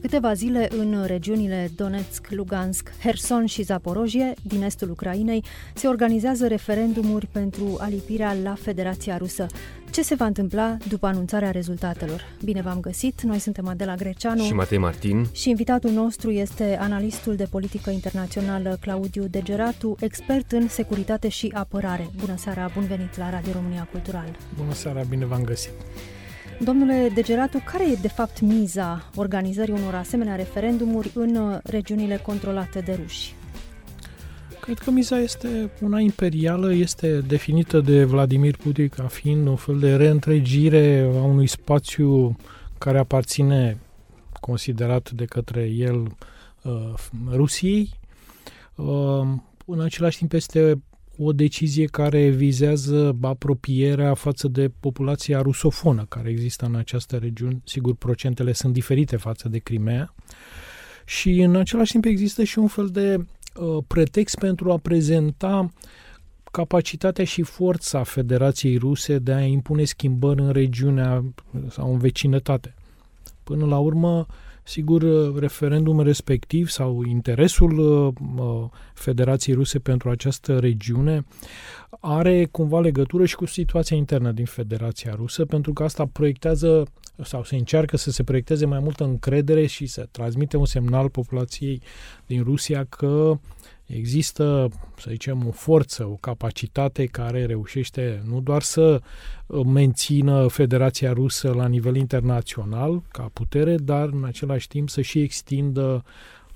De câteva zile în regiunile Donetsk, Lugansk, Herson și Zaporojie, din estul Ucrainei, se organizează referendumuri pentru alipirea la Federația Rusă. Ce se va întâmpla după anunțarea rezultatelor? Bine v-am găsit, noi suntem Adela Greceanu și Matei Martin și invitatul nostru este analistul de politică internațională Claudiu Degeratu, expert în securitate și apărare. Bună seara, bun venit la Radio România Cultural. Bună seara, bine v-am găsit. Domnule Degeratu, care e de fapt miza organizării unor asemenea referendumuri în uh, regiunile controlate de ruși? Cred că miza este una imperială, este definită de Vladimir Putin ca fiind un fel de reîntregire a unui spațiu care aparține, considerat de către el, uh, Rusiei. Uh, în același timp este o decizie care vizează apropierea față de populația rusofonă care există în această regiune. Sigur, procentele sunt diferite față de Crimea. Și în același timp există și un fel de uh, pretext pentru a prezenta capacitatea și forța Federației Ruse de a impune schimbări în regiunea sau în vecinătate. Până la urmă, uh, Sigur, referendumul respectiv sau interesul uh, Federației Ruse pentru această regiune are cumva legătură și cu situația internă din Federația Rusă, pentru că asta proiectează sau se încearcă să se proiecteze mai multă încredere și să transmite un semnal populației din Rusia că există, să zicem, o forță, o capacitate care reușește nu doar să uh, mențină Federația Rusă la nivel internațional ca putere, dar în același timp să și extindă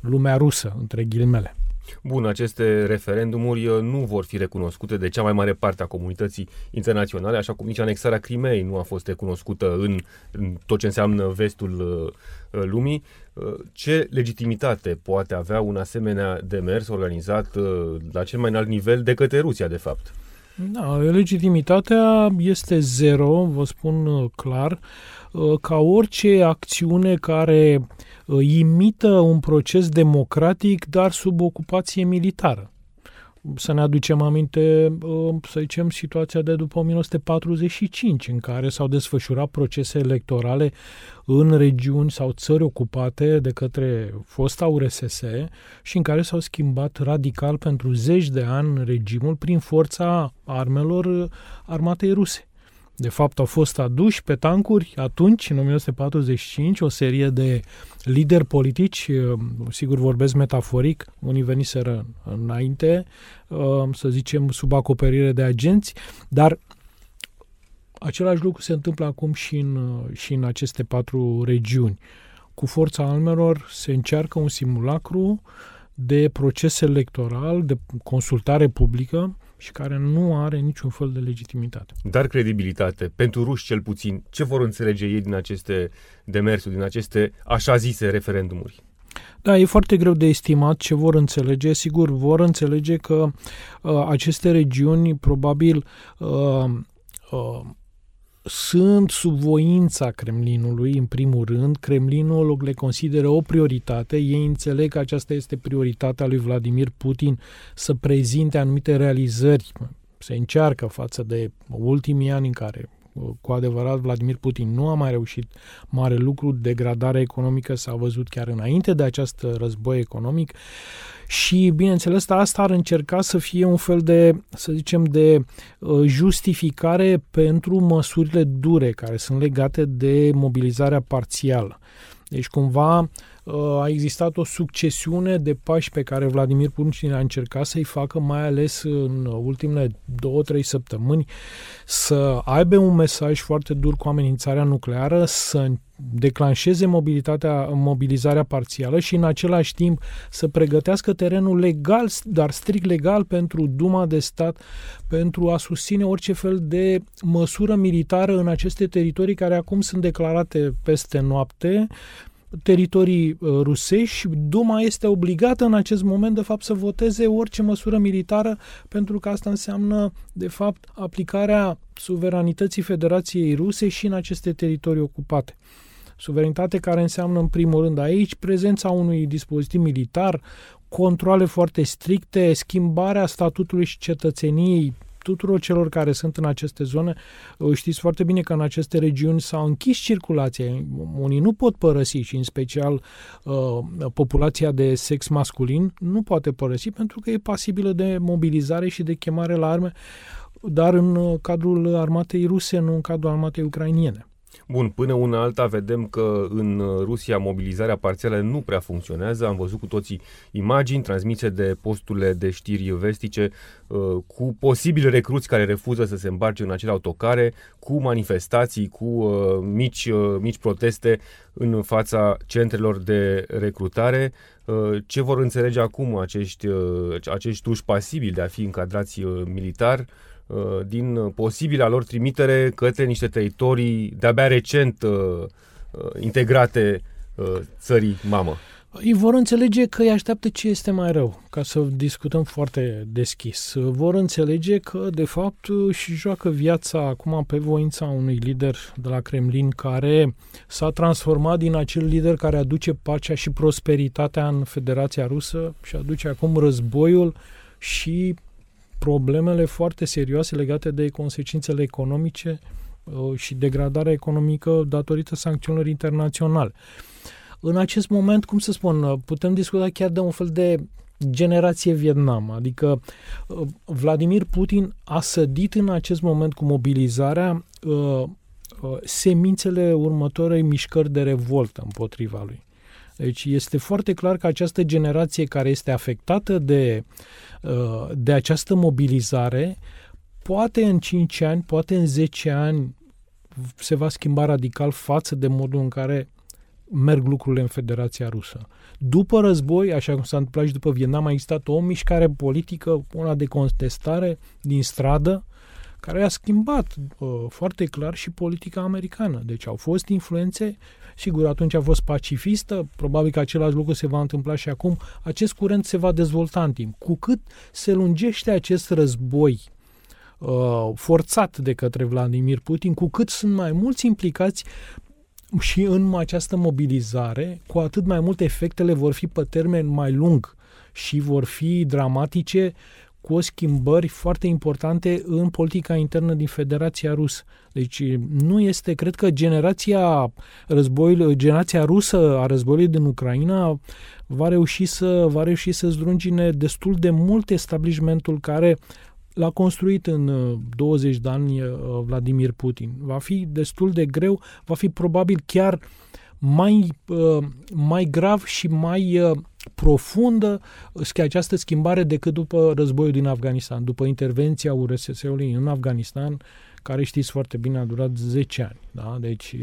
lumea rusă, între ghilimele. Bun, aceste referendumuri uh, nu vor fi recunoscute de cea mai mare parte a comunității internaționale, așa cum nici anexarea Crimei nu a fost recunoscută în, în tot ce înseamnă vestul uh, uh lumii. Uh, ce legitimitate poate avea un asemenea demers organizat uh, la cel mai înalt nivel de către Rusia, de fapt? Da, legitimitatea este zero, vă spun clar, ca orice acțiune care uh, Uh, imită un proces democratic, dar sub ocupație militară. Să ne aducem aminte, uh, să zicem, situația de după 1945, în care s-au desfășurat procese electorale în regiuni sau țări ocupate de către fosta URSS și în care s-au schimbat radical pentru zeci de ani regimul prin forța armelor armatei ruse. De fapt, au fost aduși pe tancuri atunci, în 1945, o serie de lideri politici, uh, sigur vorbesc metaforic, unii veniseră înainte, uh, să zicem, sub acoperire de agenți, dar același lucru se întâmplă acum și în, uh, și în aceste patru regiuni. Cu forța almelor se încearcă un simulacru de proces electoral, de consultare publică, și care nu are niciun fel de legitimitate. Dar credibilitate, pentru ruși cel puțin, ce vor înțelege ei din aceste demersuri, din aceste așa zise referendumuri? Da, e foarte greu de estimat ce vor înțelege. Sigur, vor înțelege că uh, aceste regiuni probabil uh, uh, sunt sub voința Kremlinului, în primul rând. Kremlinul le consideră o prioritate. Ei înțeleg că aceasta este prioritatea lui Vladimir Putin să prezinte anumite realizări. Se încearcă față de ultimii ani în care cu adevărat Vladimir Putin nu a mai reușit mare lucru, degradarea economică s-a văzut chiar înainte de acest război economic și, bineînțeles, asta ar încerca să fie un fel de, să zicem, de uh, justificare pentru măsurile dure care sunt legate de mobilizarea parțială. Deci, cumva, a existat o succesiune de pași pe care Vladimir Putin a încercat să-i facă, mai ales în ultimele două, trei săptămâni, să aibă un mesaj foarte dur cu amenințarea nucleară, să declanșeze mobilitatea, mobilizarea parțială și în același timp să pregătească terenul legal, dar strict legal pentru Duma de stat, pentru a susține orice fel de măsură militară în aceste teritorii care acum sunt declarate peste noapte, teritorii uh, rusești și Duma este obligată în acest moment, de fapt, să voteze orice măsură militară, pentru că asta înseamnă, de fapt, aplicarea suveranității Federației Ruse și în aceste teritorii ocupate. Suveranitate care înseamnă, în primul rând, aici prezența unui dispozitiv militar, controle foarte stricte, schimbarea statutului și cetățeniei tuturor celor care sunt în aceste zone. Știți foarte bine că în aceste regiuni s-au închis circulația. Unii nu pot părăsi și în special uh, populația de sex masculin nu poate părăsi pentru că e pasibilă de mobilizare și de chemare la arme, dar în cadrul armatei ruse, nu în cadrul armatei ucrainiene. Bun, până una alta vedem că în Rusia mobilizarea parțială nu prea funcționează. Am văzut cu toții imagini transmise de posturile de știri vestice uh, cu posibili recruți care refuză să se îmbarce în acele autocare, cu manifestații, cu uh, mici, uh, mici proteste în fața centrelor de recrutare. Ce vor înțelege acum acești, acești tuși pasibili de a fi încadrați militar? Uh, din posibila lor trimitere către niște teritorii de-abia recent uh, uh, integrate țării mamă. Ei vor înțelege că îi așteaptă ce este mai rău, ca să discutăm foarte deschis. Vor înțelege că, de fapt, și joacă viața acum pe voința unui lider de la Kremlin care s-a transformat din acel lider care aduce pacea și prosperitatea în Federația Rusă și aduce acum războiul și problemele foarte serioase legate de consecințele economice uh, și degradarea economică datorită sancțiunilor internaționale. În acest moment, cum să spun, uh, putem discuta chiar de un fel de generație Vietnam, adică uh, Vladimir Putin a sădit în acest moment cu mobilizarea semințele următoarei mișcări de revoltă împotriva lui. Deci este foarte clar că această generație care este afectată de, uh, de această mobilizare poate în 5 ani, poate în 10 ani se va schimba radical față de modul în care merg lucrurile în Federația Rusă. După război, așa cum s-a întâmplat și după Vietnam, a existat o mișcare politică, una de contestare din stradă, care a schimbat uh, foarte clar și politica americană. Deci au fost influențe Sigur, atunci a fost pacifistă, probabil că același lucru se va întâmpla și acum. Acest curent se va dezvolta în timp. Cu cât se lungește acest război uh, forțat de către Vladimir Putin, cu cât sunt mai mulți implicați și în această mobilizare, cu atât mai multe efectele vor fi pe termen mai lung și vor fi dramatice cu schimbări foarte importante în politica internă din Federația Rusă. Deci nu este, cred că generația războiului, generația rusă a războiului din Ucraina va reuși să, va reuși să zdrungine destul de mult establishmentul care l-a construit în 20 de ani uh, Vladimir Putin. Va fi destul de greu, va fi probabil chiar mai, uh, mai grav și mai uh, profundă această schimbare decât după războiul din Afganistan, după intervenția URSS-ului în Afganistan, care știți foarte bine a durat 10 ani. Da? Deci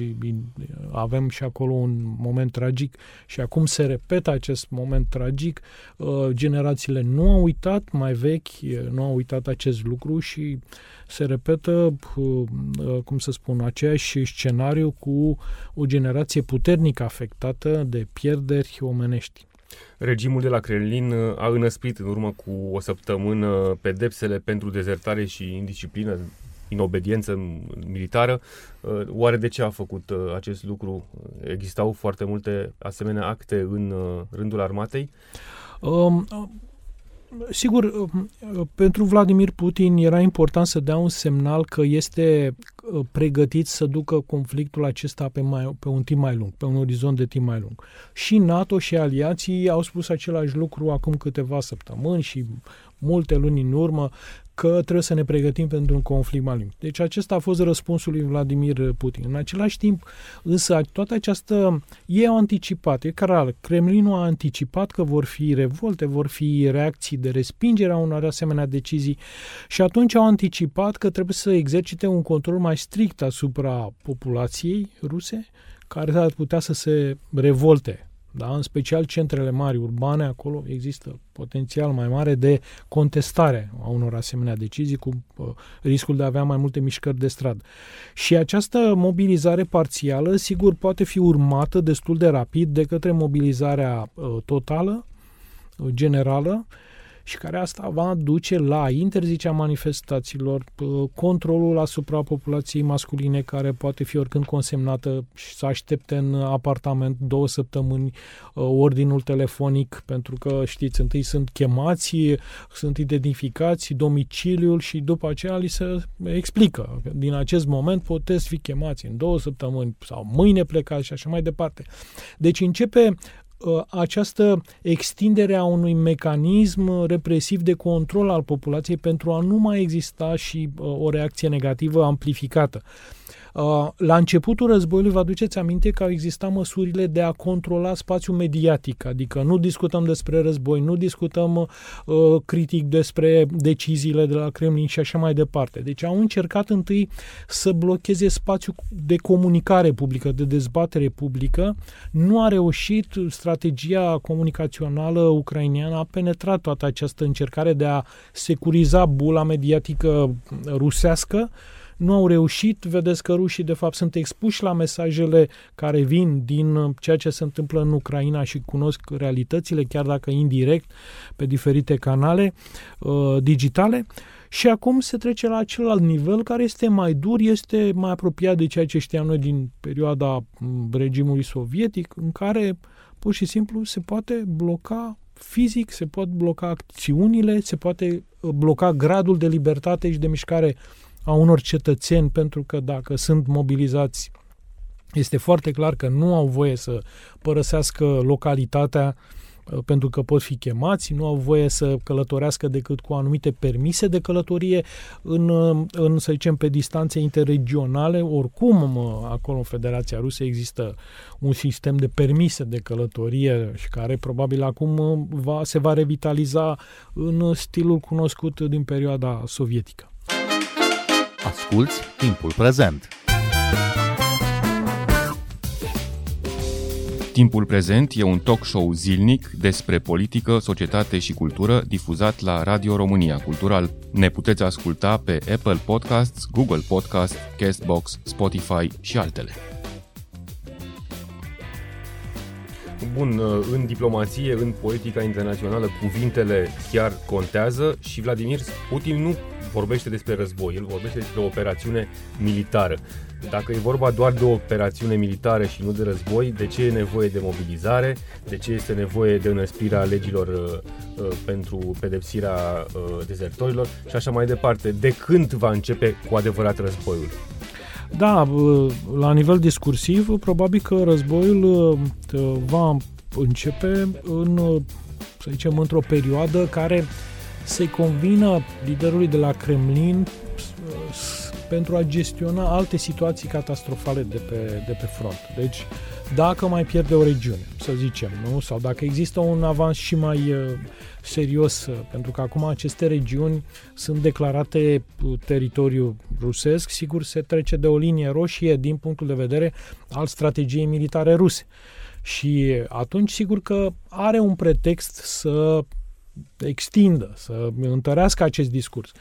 avem și acolo un moment tragic și acum se repetă acest moment tragic. Uh, generațiile nu au uitat, mai vechi, nu au uitat acest lucru și se repetă, uh, uh, cum să spun, aceeași scenariu cu o generație puternic afectată de pierderi omenești. Regimul de la Kremlin uh, a înăsprit în urmă cu o săptămână pedepsele pentru dezertare și indisciplină, inobediență militară. Uh, oare de ce a făcut uh, acest lucru? Existau foarte multe asemenea acte în rândul armatei? Um, Sigur, uh, pentru Vladimir Putin era important să dea un semnal că este uh, pregătit să ducă conflictul acesta pe, mai, pe un timp mai lung, pe un orizont de timp mai lung. Și NATO și aliații au spus același lucru acum câteva săptămâni și multe luni în urmă că trebuie să ne pregătim pentru un conflict mai lung. Deci acesta a fost răspunsul lui Vladimir Putin. În același timp, însă, toată această... Ei au anticipat, e clar, Kremlinul a anticipat că vor fi revolte, vor fi reacții de respingere a unor asemenea decizii și atunci au anticipat că trebuie să exercite un control mai strict asupra populației ruse, care ar putea să se revolte da? în special centrele mari urbane, acolo există potențial mai mare de contestare a unor asemenea decizii cu uh, riscul de a avea mai multe mișcări de stradă. Și această mobilizare parțială, sigur, poate fi urmată destul de rapid de către mobilizarea uh, totală, uh, generală, și care asta va duce la interzicerea manifestațiilor, controlul asupra populației masculine care poate fi oricând consemnată și să aștepte în apartament două săptămâni ordinul telefonic, pentru că știți, întâi sunt chemați, sunt identificați, domiciliul și după aceea li se explică. Din acest moment puteți fi chemați în două săptămâni sau mâine plecați și așa mai departe. Deci începe uh, această extindere a unui mecanism represiv de control al populației pentru a nu mai exista și uh, o reacție negativă amplificată. Uh, la începutul războiului, vă aduceți aminte că au existat măsurile de a controla spațiul mediatic, adică nu discutăm despre război, nu discutăm uh, critic despre deciziile de la Kremlin și așa mai departe. Deci au încercat întâi să blocheze spațiul de comunicare publică, de dezbatere publică. Nu a reușit, strategia comunicațională ucraineană a penetrat toată această încercare de a securiza bula mediatică rusească nu au reușit. Vedeți că rușii, de fapt, sunt expuși la mesajele care vin din ceea ce se întâmplă în Ucraina și cunosc realitățile, chiar dacă indirect, pe diferite canale uh, digitale. Și acum se trece la celălalt nivel care este mai dur, este mai apropiat de ceea ce știam noi din perioada mm, regimului sovietic, în care pur și simplu se poate bloca fizic, se pot bloca acțiunile, se poate uh, bloca gradul de libertate și de mișcare a unor cetățeni, pentru că dacă sunt mobilizați, este foarte clar că nu au voie să părăsească localitatea uh, pentru că pot fi chemați, nu au voie să călătorească decât cu anumite permise de călătorie în, uh, în să zicem, pe distanțe interregionale. Oricum, acolo în Federația Rusă există un sistem de permise de călătorie și care probabil acum uh, va, se va revitaliza în stilul cunoscut din perioada sovietică. Asculți timpul prezent! Timpul prezent e un talk show zilnic despre politică, societate și cultură difuzat la Radio România Cultural. Ne puteți asculta pe Apple Podcasts, Google Podcasts, Castbox, Spotify și altele. Bun, în diplomație, în politica internațională, cuvintele chiar contează și Vladimir Putin nu vorbește despre război, el vorbește despre o operațiune militară. Dacă e vorba doar de o operațiune militară și nu de război, de ce e nevoie de mobilizare, de ce este nevoie de înăsprirea legilor uh, uh, pentru pedepsirea uh, dezertorilor și așa mai departe. De când va începe cu adevărat războiul? Da, uh, la nivel discursiv, probabil că războiul uh, va începe în, uh, să zicem, într-o perioadă care să-i convină liderului de la Kremlin pentru a gestiona alte situații catastrofale de pe, de pe front. Deci, dacă mai pierde o regiune, să zicem, nu? sau dacă există un avans și mai uh, serios, uh, pentru că acum aceste regiuni sunt declarate teritoriu rusesc, sigur se trece de o linie roșie din punctul de vedere al strategiei militare ruse. Și atunci, sigur că are un pretext să extindă, să întărească acest discurs.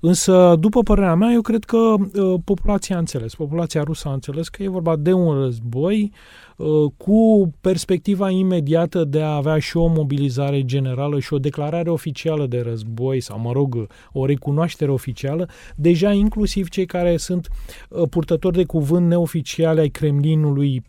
Însă, după părerea mea, eu cred că uh, populația a înțeles, populația rusă a înțeles că e vorba de un război uh, cu perspectiva imediată de a avea și o mobilizare generală și o declarare oficială de război sau, mă rog, o recunoaștere oficială, deja inclusiv cei care sunt uh, purtători de cuvânt neoficiale ai Kremlinului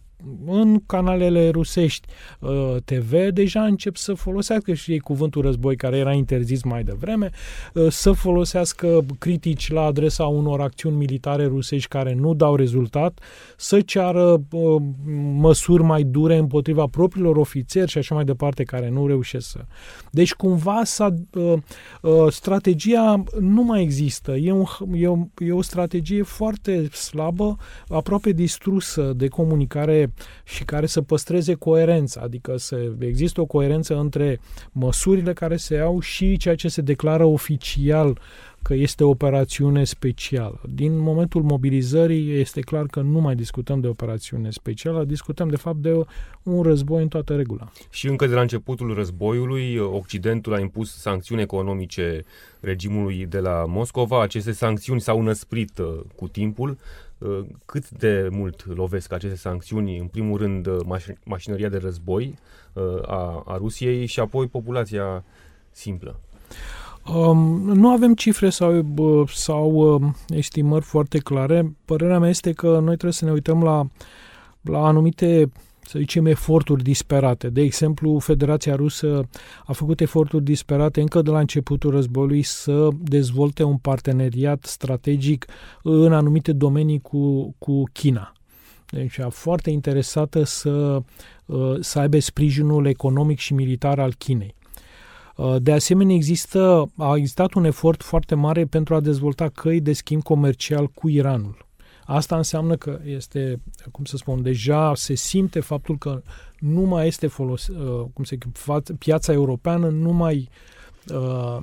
în canalele rusești uh, TV deja încep să folosească și ei cuvântul război care era interzis mai devreme, uh, să folosească critici la adresa unor acțiuni militare rusești care nu dau rezultat, să ceară uh, măsuri mai dure împotriva propriilor ofițeri și așa mai departe care nu reușesc să. Deci cumva s-a, strategia nu mai există. E, un, e, o, e o strategie foarte slabă, aproape distrusă de comunicare și care să păstreze coerența, adică să există o coerență între măsurile care se iau și ceea ce se declară oficial că este o operațiune specială. Din momentul mobilizării este clar că nu mai discutăm de operațiune specială, discutăm de fapt de un război în toată regula. Și încă de la începutul războiului, Occidentul a impus sancțiuni economice regimului de la Moscova. Aceste sancțiuni s-au năsprit uh, cu timpul. Uh, cât de mult lovesc aceste sancțiuni, în primul rând uh, maș- mașinăria de război uh, a, a Rusiei și apoi populația simplă. Um, nu avem cifre sau, sau um, estimări foarte clare. Părerea mea este că noi trebuie să ne uităm la, la anumite să zicem, eforturi disperate. De exemplu, Federația Rusă a făcut eforturi disperate încă de la începutul războiului să dezvolte un parteneriat strategic în anumite domenii cu, cu China. Deci a foarte interesată să, uh, să aibă sprijinul economic și militar al Chinei. Uh, de asemenea, există, a existat un efort foarte mare pentru a dezvolta căi de schimb comercial cu Iranul. Asta înseamnă că este, cum să spun, deja se simte faptul că nu mai este folos, uh, cum se piața europeană nu mai,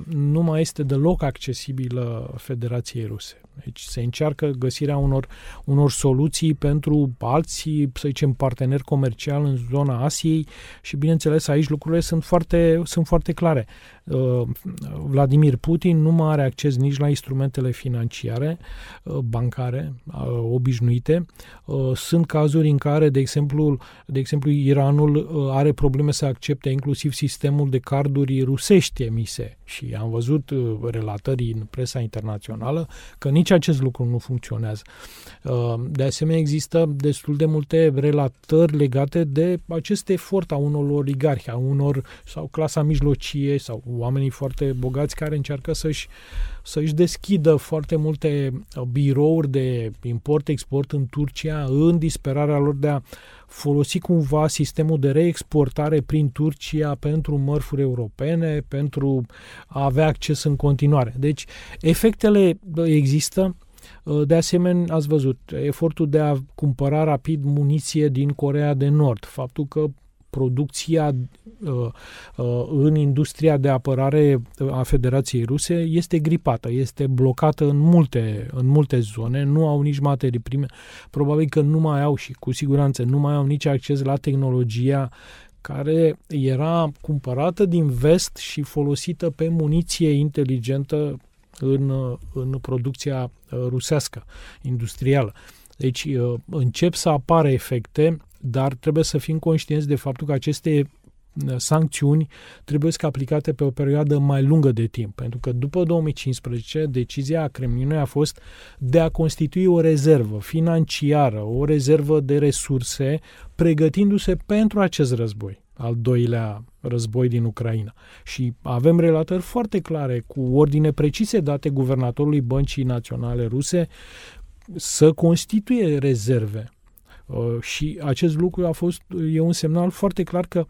nu mai este deloc accesibilă Federației Ruse. Deci se încearcă găsirea unor, unor soluții pentru alții, să zicem, parteneri comerciali în zona Asiei și, bineînțeles, aici lucrurile sunt foarte, sunt foarte clare. Uh, Vladimir Putin nu mai are acces nici la instrumentele financiare, uh, bancare, uh, obișnuite. Sunt cazuri în care, de exemplu, de exemplu Iranul are probleme să accepte inclusiv sistemul de carduri rusești emise și am văzut relatării în presa internațională că nici acest lucru nu funcționează. De asemenea, există destul de multe relatări legate de acest efort a unor oligarhi, a unor sau clasa mijlocie sau oamenii foarte bogați care încearcă să-și, să-și deschidă foarte multe uh, birouri de import-export în Turcia în disperarea lor de a folosi cumva sistemul de reexportare prin Turcia pentru mărfuri europene, pentru a avea acces în continuare. Deci, efectele există, uh, de asemenea, ați văzut efortul de a cumpăra rapid muniție din Corea de Nord, faptul că producția uh, uh, în industria de apărare a Federației Ruse este gripată, este blocată în multe, în multe zone, nu au nici materii prime, probabil că nu mai au și cu siguranță nu mai au nici acces la tehnologia care era cumpărată din vest și folosită pe muniție inteligentă în, în producția uh, rusească, industrială. Deci încep să apară efecte dar trebuie să fim conștienți de faptul că aceste uh, sancțiuni trebuie să aplicate pe o perioadă mai lungă de timp, pentru că după 2015 decizia Kremlinului a fost de a constitui o rezervă financiară, o rezervă de resurse, pregătindu-se pentru acest război al doilea război din Ucraina. Și avem relatări foarte clare, cu ordine precise date guvernatorului Băncii Naționale Ruse, să constituie rezerve Uh, și acest lucru a fost, e un semnal foarte clar că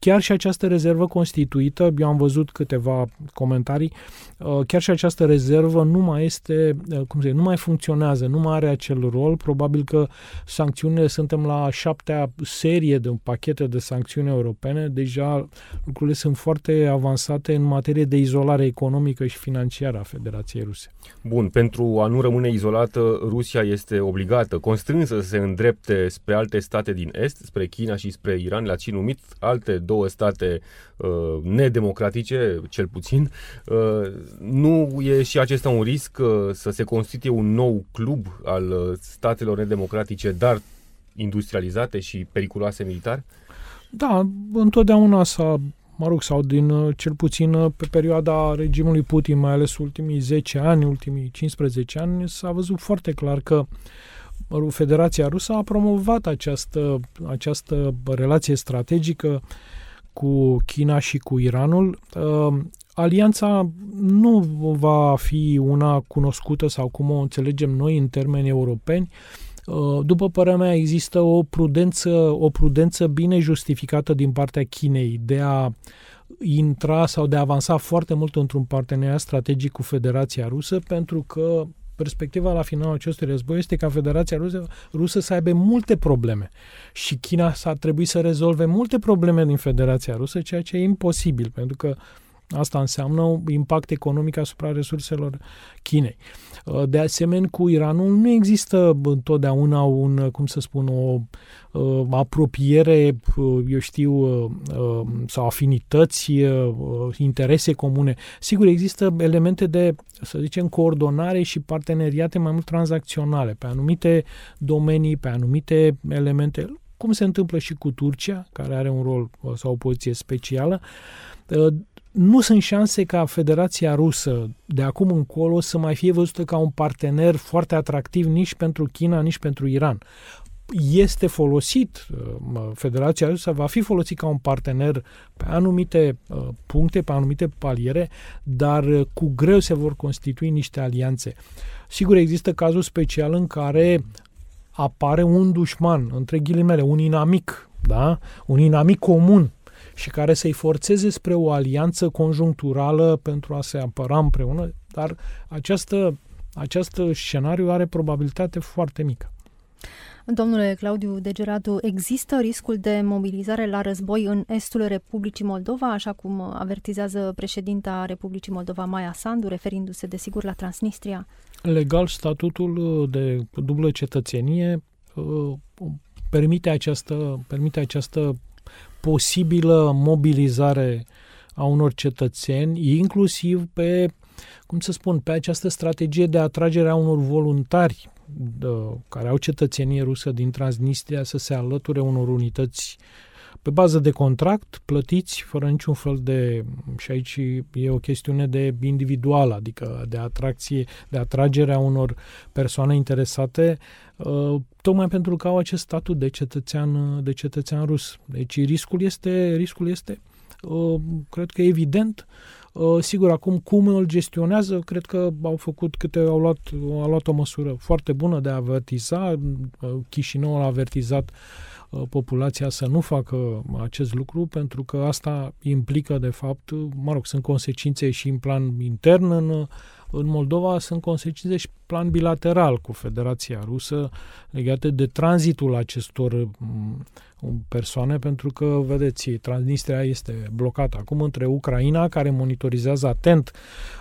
chiar și această rezervă constituită, eu am văzut câteva comentarii, uh, chiar și această rezervă nu mai este, uh, cum zic, nu mai funcționează, nu mai are acel rol. Probabil că sancțiunile, suntem la șaptea serie de pachete de sancțiuni europene, deja lucrurile sunt foarte avansate în materie de izolare economică și financiară a Federației Ruse. Bun, pentru a nu rămâne izolată, Rusia este obligată, constrânsă să se îndrepte spre alte state din Est, spre China și spre Iran, le-ați și numit alte două state uh, nedemocratice, cel puțin, uh, nu e și acesta un risc uh, să se constituie un nou club al uh, statelor nedemocratice, dar industrializate și periculoase militar? Da, întotdeauna s-a mă rog, sau din uh, cel puțin uh, pe perioada regimului Putin, mai ales ultimii 10 ani, ultimii 15 ani, s-a văzut foarte clar că Federația Rusă a promovat această, această relație strategică cu China și cu Iranul. Uh, alianța nu va fi una cunoscută sau cum o înțelegem noi în termeni europeni. Uh, după părerea mea, există o prudență, o prudență bine justificată din partea Chinei de a intra sau de a avansa foarte mult într-un parteneriat strategic cu Federația Rusă, pentru că perspectiva la finalul acestui război este ca Federația Rusă, Rusă să aibă multe probleme și China s-ar trebui să rezolve multe probleme din Federația Rusă, ceea ce e imposibil, pentru că Asta înseamnă un impact economic asupra resurselor Chinei. Uh, de asemenea, cu Iranul nu există întotdeauna un, cum să spun, o uh, apropiere, uh, eu știu, sau afinități, interese comune. Sigur, există elemente de, să zicem, coordonare și parteneriate mai mult tranzacționale pe anumite domenii, pe anumite elemente, cum se întâmplă și cu Turcia, care are un rol sau o poziție specială nu sunt șanse ca Federația Rusă de acum încolo să mai fie văzută ca un partener foarte atractiv nici pentru China, nici pentru Iran. Este folosit, uh, Federația Rusă va fi folosit ca un partener pe anumite uh, puncte, pe anumite paliere, dar uh, cu greu se vor constitui niște alianțe. Sigur, există cazul special în care apare un dușman, între ghilimele, un inamic, da? un inamic comun și care să-i forțeze spre o alianță conjuncturală pentru a se apăra împreună, dar această, acest scenariu are probabilitate foarte mică. Domnule Claudiu Degeratu, există riscul de mobilizare la război în estul Republicii Moldova, așa cum avertizează președinta Republicii Moldova, Maia Sandu, referindu-se desigur la Transnistria? Legal, statutul de dublă cetățenie uh, permite această, permite această posibilă mobilizare a unor cetățeni, inclusiv pe, cum să spun, pe această strategie de atragere a unor voluntari de, care au cetățenie rusă din Transnistria să se alăture unor unități pe bază de contract, plătiți fără niciun fel de... și aici e o chestiune de individuală, adică de atracție, de atragere a unor persoane interesate, uh, tocmai pentru că au acest statut de cetățean, de cetățean rus. Deci riscul este, riscul este uh, cred că evident, Uh, sigur, acum cum îl gestionează, cred că au făcut câte, au luat, au luat o măsură foarte bună de a avertiza. Uh, Chișinău a avertizat uh, populația să nu facă acest lucru, pentru că asta implică, de fapt, mă rog, sunt consecințe și în plan intern în, în Moldova, sunt consecințe și plan bilateral cu Federația Rusă legate de tranzitul acestor mm, persoane, pentru că, vedeți, Transnistria este blocată acum între Ucraina, care monitorizează atent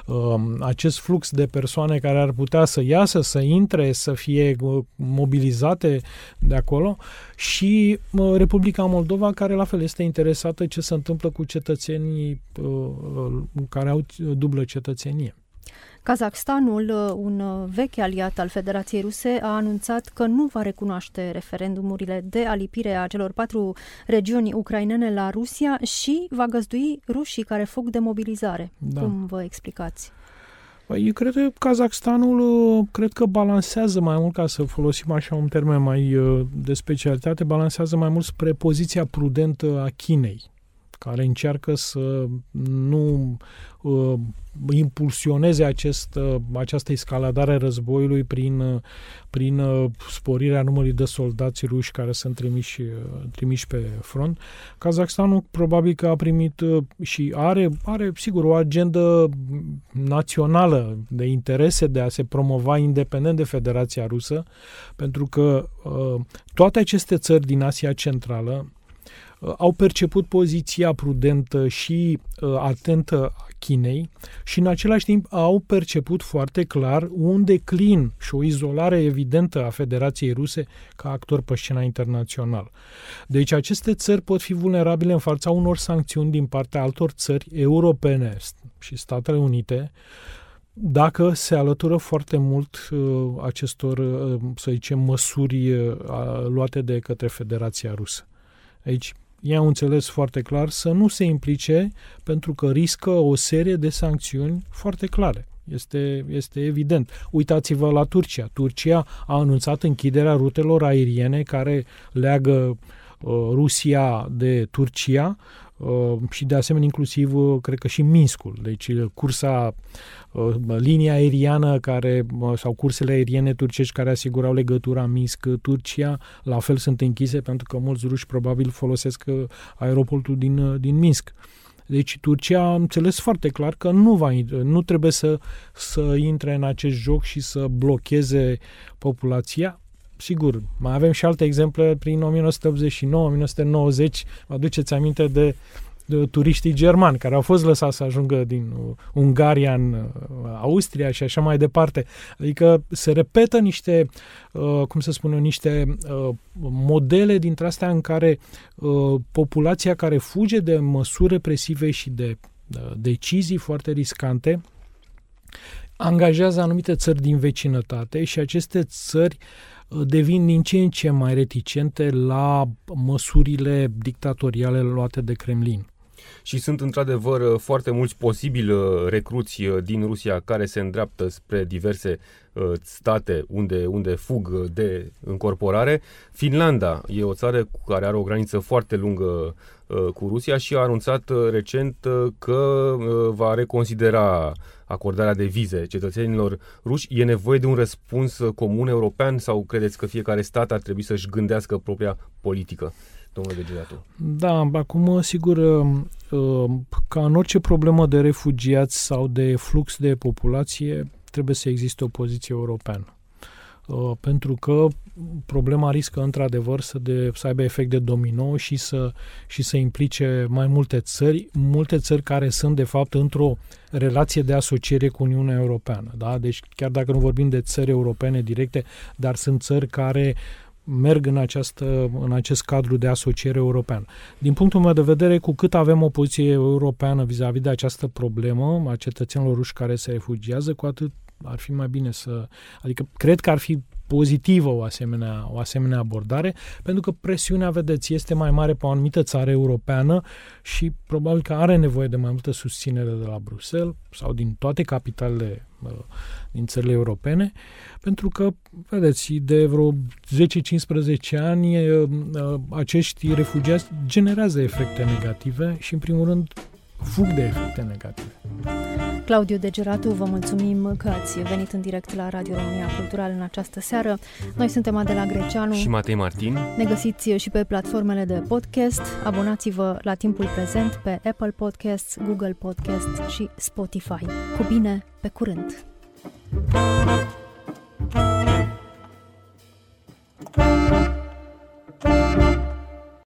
um, acest flux de persoane care ar putea să iasă, să intre, să fie uh, mobilizate de acolo, și uh, Republica Moldova, care la fel este interesată ce se întâmplă cu cetățenii uh, care au dublă cetățenie. Kazakhstanul, uh, un uh, vechi aliat al Federației Ruse, a anunțat că nu va recunoaște referendumurile de alipire a celor patru regiuni ucrainene la Rusia și va găzdui rușii care fug de mobilizare. Da. Cum vă explicați? Păi, eu cred că Kazakhstanul uh, cred că balansează mai mult, ca să folosim așa un termen mai de specialitate, balansează mai mult spre poziția prudentă a Chinei care încearcă să nu uh, impulsioneze acest, uh, această escaladare a războiului prin, uh, prin uh, sporirea numărului de soldați ruși care sunt trimiși, uh, trimiși pe front. Kazakhstanul probabil că a primit uh, și are, are, sigur, o agendă națională de interese de a se promova independent de Federația Rusă, pentru că uh, toate aceste țări din Asia Centrală Uh, au perceput poziția prudentă și uh, atentă a Chinei și în același timp au perceput foarte clar un declin și o izolare evidentă a Federației Ruse ca actor pe scena internațională. Deci aceste țări pot fi vulnerabile în fața unor sancțiuni din partea altor țări europene și Statele Unite dacă se alătură foarte mult uh, acestor, uh, să zicem, măsuri uh, luate de către Federația Rusă. Aici ei au înțeles foarte clar să nu se implice pentru că riscă o serie de sancțiuni foarte clare. Este, este evident. Uitați-vă la Turcia. Turcia a anunțat închiderea rutelor aeriene care leagă uh, Rusia de Turcia uh, și de asemenea inclusiv, uh, cred că și Minskul. Deci uh, cursa linia aeriană care, sau cursele aeriene turcești care asigurau legătura Minsk-Turcia, la fel sunt închise pentru că mulți ruși probabil folosesc uh, aeroportul din, uh, din Minsk. Deci Turcia a înțeles foarte clar că nu, va, nu trebuie să, să intre în acest joc și să blocheze populația. Sigur, mai avem și alte exemple prin 1989-1990. Vă aduceți aminte de uh, turiștii germani care au fost lăsați să ajungă din uh, Ungaria în uh, Austria și așa mai departe. Adică se repetă niște, uh, cum să spun eu, niște modele dintre astea în care populația care fuge de măsuri represive și de decizii foarte riscante angajează anumite țări din vecinătate și aceste țări devin din ce în ce mai reticente la măsurile dictatoriale luate de Kremlin. și sunt într-adevăr foarte mulți posibili recruți din Rusia care se îndreaptă spre diverse state unde, unde fug de încorporare. Finlanda e o țară care are o graniță foarte lungă cu Rusia și a anunțat recent că va reconsidera acordarea de vize cetățenilor ruși. E nevoie de un răspuns comun european sau credeți că fiecare stat ar trebui să-și gândească propria politică? domnule Degeratu. Da, acum, sigur, ca în orice problemă de refugiați sau de flux de populație, trebuie să existe o poziție europeană. Uh, pentru că problema riscă într-adevăr să, de, să aibă efect de domino și să, și să implice mai multe țări, multe țări care sunt de fapt într-o relație de asociere cu Uniunea Europeană. Da? Deci chiar dacă nu vorbim de țări europene directe, dar sunt țări care merg în, această, în acest cadru de asociere europeană. Din punctul meu de vedere, cu cât avem o poziție europeană vis-a-vis de această problemă a cetățenilor ruși care se refugiază, cu atât ar fi mai bine să... Adică cred că ar fi pozitivă o asemenea, o asemenea abordare, pentru că presiunea, vedeți, este mai mare pe o anumită țară europeană și probabil că are nevoie de mai multă susținere de la Bruxelles sau din toate capitalele uh, din țările europene, pentru că, vedeți, de vreo 10-15 ani uh, uh, acești refugiați generează efecte negative și, în primul rând, fug de efecte negative. Claudiu Degeratu, vă mulțumim că ați venit în direct la Radio România Cultural în această seară. Noi suntem Adela Greceanu și Matei Martin. Ne găsiți și pe platformele de podcast. Abonați-vă la timpul prezent pe Apple Podcasts, Google Podcasts și Spotify. Cu bine, pe curând! Thank you.